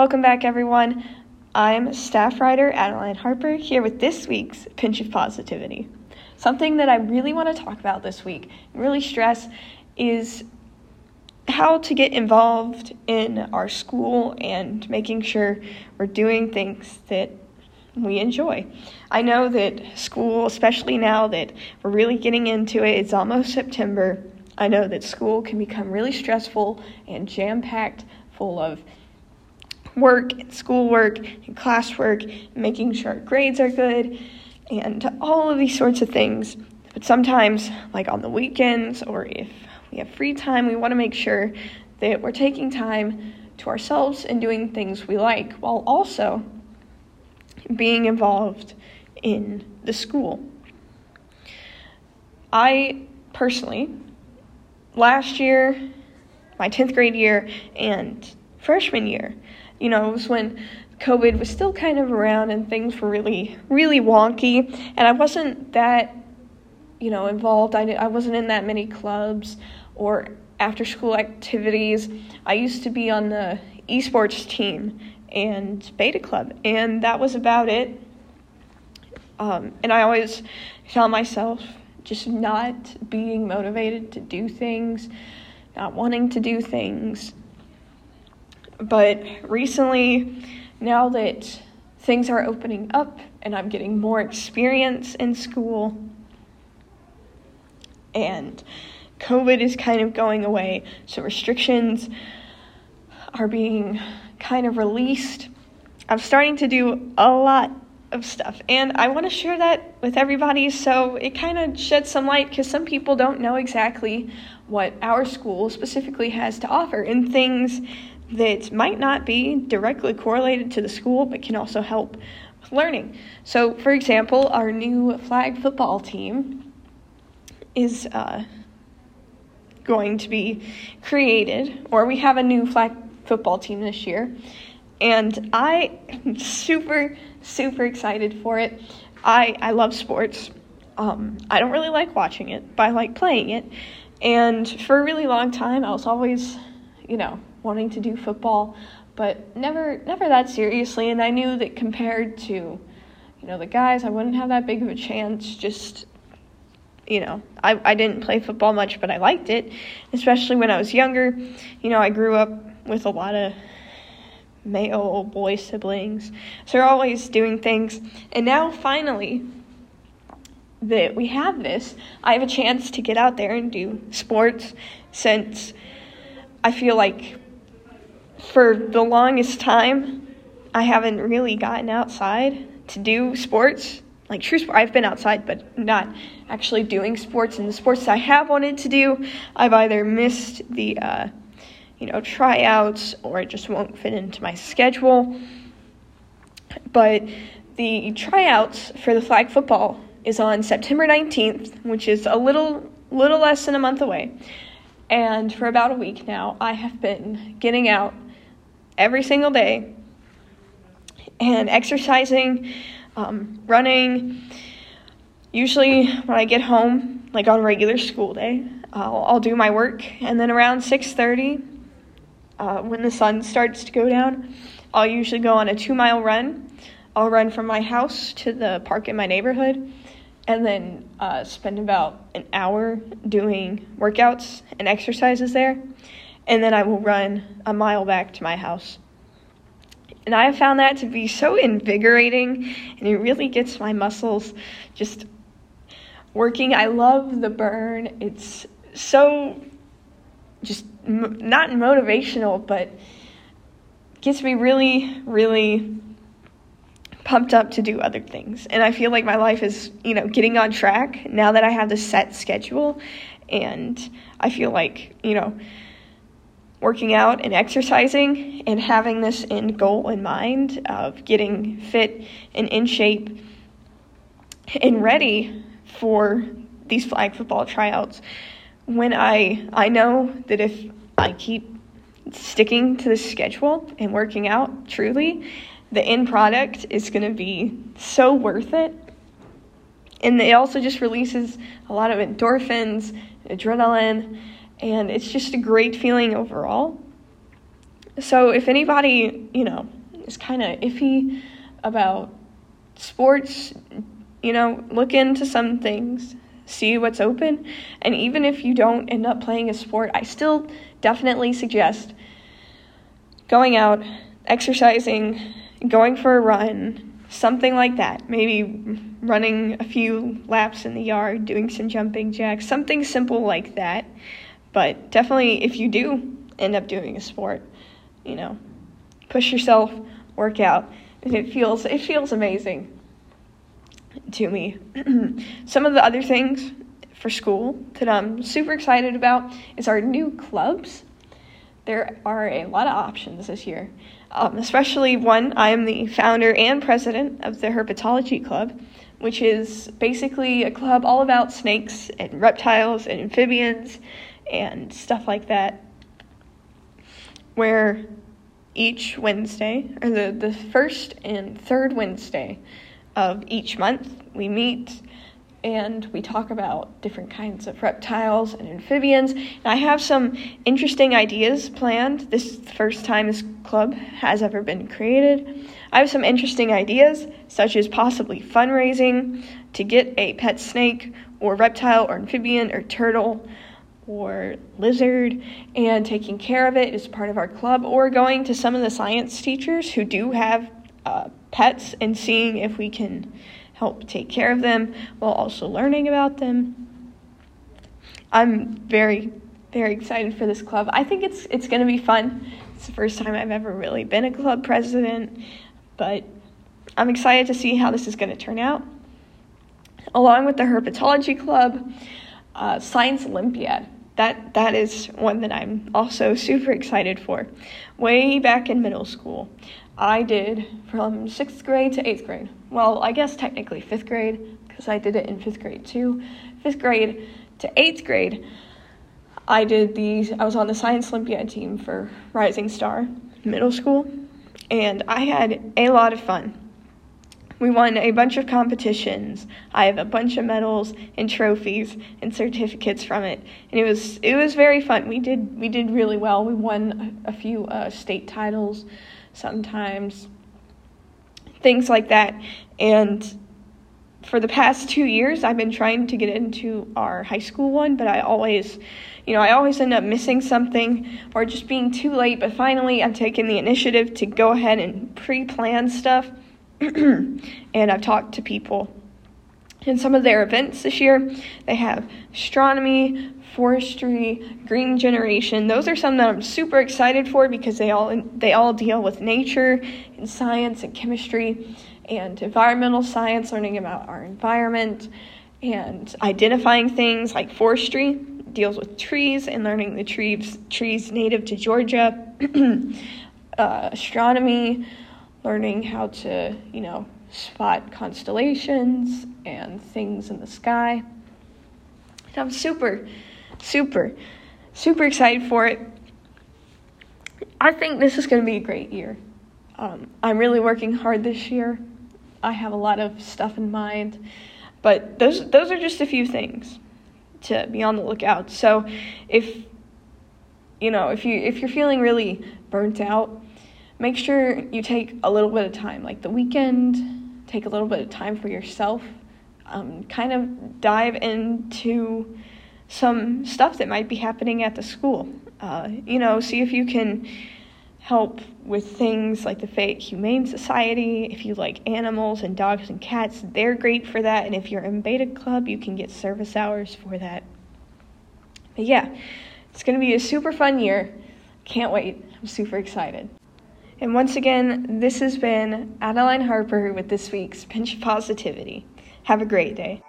Welcome back, everyone. I'm staff writer Adeline Harper here with this week's Pinch of Positivity. Something that I really want to talk about this week, really stress, is how to get involved in our school and making sure we're doing things that we enjoy. I know that school, especially now that we're really getting into it, it's almost September. I know that school can become really stressful and jam packed full of work and schoolwork and classwork, making sure grades are good, and all of these sorts of things. But sometimes, like on the weekends or if we have free time, we want to make sure that we're taking time to ourselves and doing things we like while also being involved in the school. I personally, last year, my 10th grade year, and freshman year, you know, it was when COVID was still kind of around and things were really, really wonky, and I wasn't that, you know, involved. I, I wasn't in that many clubs or after school activities. I used to be on the esports team and beta club, and that was about it. Um, and I always found myself just not being motivated to do things, not wanting to do things. But recently, now that things are opening up and I'm getting more experience in school, and COVID is kind of going away, so restrictions are being kind of released. I'm starting to do a lot of stuff, and I want to share that with everybody so it kind of sheds some light because some people don't know exactly what our school specifically has to offer and things that might not be directly correlated to the school but can also help with learning. So, for example, our new flag football team is. Uh, going to be created, or we have a new flag football team this year. And I am super, super excited for it. I, I love sports. Um, I don't really like watching it, but I like playing it. And for a really long time, I was always, you know, wanting to do football, but never, never that seriously. And I knew that compared to, you know, the guys, I wouldn't have that big of a chance just you know, I, I didn't play football much, but I liked it, especially when I was younger. You know, I grew up with a lot of male boy siblings, so they're always doing things. And now, finally, that we have this, I have a chance to get out there and do sports since I feel like for the longest time, I haven't really gotten outside to do sports like true sport. I've been outside, but not actually doing sports. And the sports I have wanted to do, I've either missed the, uh, you know, tryouts or it just won't fit into my schedule. But the tryouts for the flag football is on September 19th, which is a little little less than a month away. And for about a week now, I have been getting out every single day and exercising um, running. Usually, when I get home, like on regular school day, I'll, I'll do my work, and then around 6:30, uh, when the sun starts to go down, I'll usually go on a two-mile run. I'll run from my house to the park in my neighborhood, and then uh, spend about an hour doing workouts and exercises there, and then I will run a mile back to my house. And I have found that to be so invigorating, and it really gets my muscles just working. I love the burn. It's so just not motivational, but gets me really, really pumped up to do other things. And I feel like my life is, you know, getting on track now that I have the set schedule. And I feel like, you know, working out and exercising and having this end goal in mind of getting fit and in shape and ready for these flag football tryouts when I I know that if I keep sticking to the schedule and working out truly, the end product is going to be so worth it. And it also just releases a lot of endorphins, adrenaline, and it's just a great feeling overall. So if anybody, you know, is kind of iffy about sports, you know, look into some things, see what's open, and even if you don't end up playing a sport, I still definitely suggest going out, exercising, going for a run, something like that. Maybe running a few laps in the yard, doing some jumping jacks, something simple like that. But definitely, if you do end up doing a sport, you know, push yourself, work out. And it feels it feels amazing to me. Some of the other things for school that I'm super excited about is our new clubs. There are a lot of options this year, um, especially one. I am the founder and president of the Herpetology Club, which is basically a club all about snakes and reptiles and amphibians and stuff like that, where each Wednesday, or the, the first and third Wednesday of each month, we meet and we talk about different kinds of reptiles and amphibians. And I have some interesting ideas planned. This is the first time this club has ever been created. I have some interesting ideas, such as possibly fundraising to get a pet snake or reptile or amphibian or turtle or lizard and taking care of it as part of our club, or going to some of the science teachers who do have uh, pets and seeing if we can help take care of them while also learning about them. I'm very, very excited for this club. I think it's it's going to be fun. It's the first time I've ever really been a club president, but I'm excited to see how this is going to turn out. Along with the herpetology club, uh, Science Olympiad that that is one that I'm also super excited for. Way back in middle school, I did from sixth grade to eighth grade. Well, I guess technically fifth grade because I did it in fifth grade too. Fifth grade to eighth grade, I did these. I was on the Science Olympiad team for Rising Starr Middle School, and I had a lot of fun. We won a bunch of competitions. I have a bunch of medals and trophies and certificates from it, and it was it was very fun. We did we did really well. We won a, few uh, state titles, sometimes things like that, and for the past two years, I've been trying to get into our high school one, but I always, you know, I always end up missing something or just being too late. But finally, I'm taking the initiative to go ahead and pre plan stuff and I've talked to people in some of their events this year. They have astronomy, forestry, green generation. Those are some that I'm super excited for because they all they all deal with nature and science and chemistry and environmental science, learning about our environment and identifying things like forestry deals with trees and learning the trees trees native to Georgia. uh, astronomy learning how to, you know, spot constellations and things in the sky. And I'm super, super, super excited for it. I think this is going to be a great year. Um, I'm really working hard this year. I have a lot of stuff in mind, but those those are just a few things to be on the lookout. So, if you know, if you if you're feeling really burnt out, make sure you take a little bit of time, like the weekend, take a little bit of time for yourself. Um, kind of dive into some stuff that might be happening at the school. Uh, you know, see if you can help with things like the Fayette Humane Society. If you like animals and dogs and cats, they're great for that. And if you're in Beta Club, you can get service hours for that. But yeah, it's going to be a super fun year. Can't wait. I'm super excited. And once again, this has been Adeline Harper with this week's Pinch of Positivity. Have a great day.